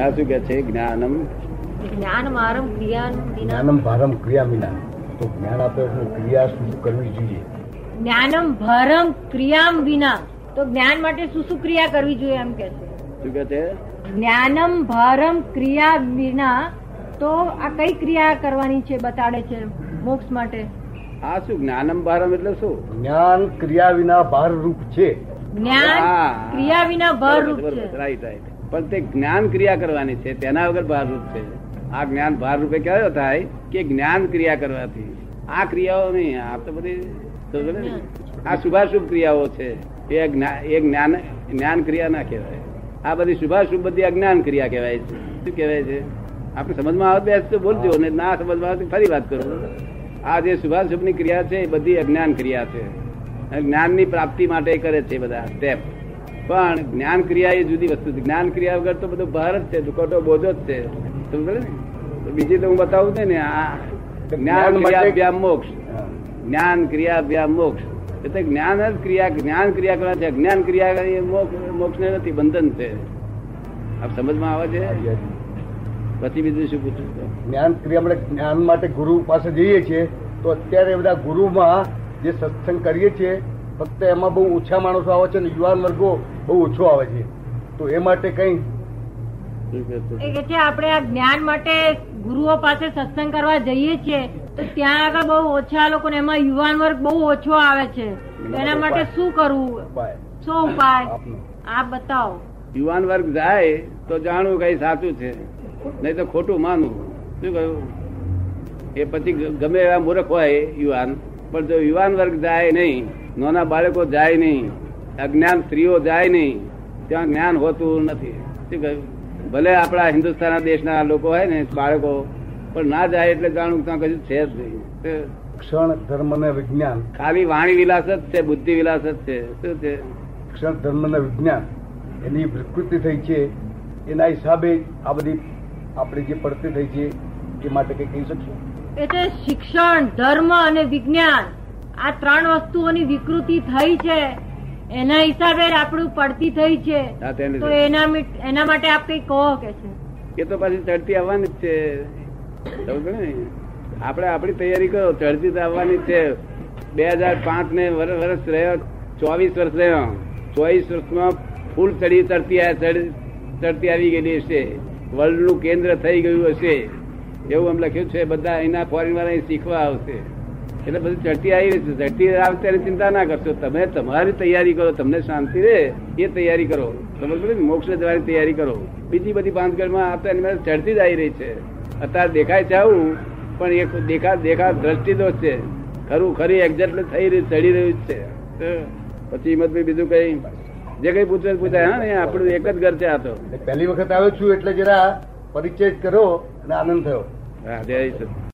આ શું કે છે જ્ઞાનમ? જ્ઞાન મારમ ક્રિયા વિના જ્ઞાનમ ભારમ ક્રિયા વિના. તો જ્ઞાન આપે એટલે ક્રિયા શું કરવી જોઈએ? જ્ઞાનમ ભારમ ક્રિયામ વિના. તો જ્ઞાન માટે શું શું ક્રિયા કરવી જોઈએ એમ કે છે? શું કે છે? જ્ઞાનમ ભારમ ક્રિયા વિના. તો આ કઈ ક્રિયા કરવાની છે બતાડે છે મોક્ષ માટે? આ શું જ્ઞાનમ ભારમ એટલે શું? જ્ઞાન ક્રિયા વિના ભાર રૂપ છે. જ્ઞાન ક્રિયા વિના ભાર રૂપ છે. રાઈટ રાઈટ પણ તે જ્ઞાન ક્રિયા કરવાની છે, તેના વગર ભારરૂપ છે. આ જ્ઞાન ભાર રૂપે કયો થાય કે જ્ઞાન ક્રિયા કરવાથી? આ ક્રિયાઓ નહીં, આ તો બધી આ શુભાશુભ ક્રિયાઓ છે. એ જ્ઞાન જ્ઞાન ક્રિયા ના કહેવાય. આ બધી શુભાશુભ બધી અજ્ઞાન ક્રિયા કહેવાય છે. શું કહેવાય છે? આપણે સમજમાં આવે બેસ તો બોલજો ને, ના સમજમાં આવે ફરી વાત કરો. આ જે શુભાશુભની ક્રિયા છે, એ બધી અજ્ઞાન ક્રિયા છે. જ્ઞાનની પ્રાપ્તિ માટે કરે છે બધા સ્ટેપ પણ જ્ઞાન ક્રિયા એ જુદી વસ્તુ છે. જ્ઞાન ક્રિયા વગર તો બધું ભાર જ છે દુખોટો બોજો જ છે. સમજે ને? બીજી તો હું બતાવું છે ને આ જ્ઞાન ક્રિયા મોક્ષ. જ્ઞાન ક્રિયા અભ્યામ મોક્ષ. એટલે જ્ઞાન જ ક્રિયા જ્ઞાન ક્રિયા કરવા છે. અજ્ઞાન ક્રિયા એ મોક્ષ ને નથી બંધન છે. આપ સમજમાં આવે છે? પછી બીજું શું પૂછું? જ્ઞાન ક્રિયા માટે જ્ઞાન માટે ગુરુ પાસે જઈએ છીએ તો અત્યારે બધા ગુરુમાં જે સત્સંગ કરીએ છીએ ફક્ત એમાં બહુ ઓછા માણસો આવે છે ને યુવાન વર્ગો બહુ ઓછો આવે છે. તો એ માટે કઈ? છે? કે આપણે આ જ્ઞાન માટે ગુરુઓ પાસે સત્સંગ કરવા જઈએ છીએ તો ત્યાં આગળ બહુ ઓછા લોકો ને એમાં યુવાન વર્ગ બહુ ઓછો આવે છે. એના માટે શું કરવું? શું ઉપાય? આપ બતાવો. યુવાન વર્ગ જાય તો જાણવું કઈ સાચું છે. નહીં તો ખોટું માનવું. શું કહ્યું? એ પછી ગમે એવા મૂર્ખ હોય યુવાન પણ જો યુવાન વર્ગ જાય નહીં નાના બાળકો જાય નહીં અજ્ઞાન સ્ત્રીઓ જાય નહીં ત્યાં જ્ઞાન હોતું નથી. શું કહ્યું? ભલે આપણા હિન્દુસ્તાન દેશના લોકો હોય ને બાળકો પણ ના જાય એટલે જાણું ત્યાં કશું છે જ નહીં. ક્ષણ ધર્મ ને વિજ્ઞાન. ખાલી વાણી વિલાસ જ છે બુદ્ધિ વિલાસ જ છે. શું છે? ક્ષણ ધર્મ ને વિજ્ઞાન. એની વિકૃતિ થઈ છે એના હિસાબે આ બધી આપણી જે પડતી થઈ છે એ માટે કઈ કહી શકશો? એટલે શિક્ષણ ધર્મ અને વિજ્ઞાન આ ત્રણ વસ્તુઓની વિકૃતિ થઈ છે. એના હિસાબે આપણું પડતી થઈ છે. તો એના એના માટે આપ કઈ કહો કે છે. એ તો પાછી ચડતી આવવાની જ છે. આપણે આપણી તૈયારી કરો ચડતી આવવાની છે. બે હજાર પાંચ ને વર્ષ વર્ષ રહ્યો ચોવીસ વર્ષ રહ્યો. ચોવીસ વર્ષમાં ફૂલ ચડી ચડતી ચડતી આવી ગયેલી હશે. વર્લ્ડનું કેન્દ્ર થઈ ગયું હશે. એવું એમ લખ્યું છે બધા એના ફોરેન વાળા શીખવા આવશે. એટલે બધું ચડતી આવી રહી છે ચડતી આવે ત્યારે ચિંતા ના કરશો. તમે તમારી તૈયારી કરો તમને શાંતિ રહે એ તૈયારી કરો. સમજ પડે મોક્ષ જવાની તૈયારી કરો. બીજી બધી ભાંગગઢમાં આ એની ચડતી જ આવી રહી છે. અત્યારે દેખાય છે આવું પણ એક દેખા દેખા દ્રષ્ટિ દોષ છે. ખરું ખરી એક્ઝેક્ટ થઈ રહ્યું ચડી રહ્યું છે. પછી હિંમતભાઈ બીજું કઈ? જે કઈ પૂછે પૂછાય. હા ને આપણું એક જ ઘર છે આ તો. પહેલી વખત આવ્યો છું એટલે જરા પરિચય કરો અને આનંદ થયો. હા જય સત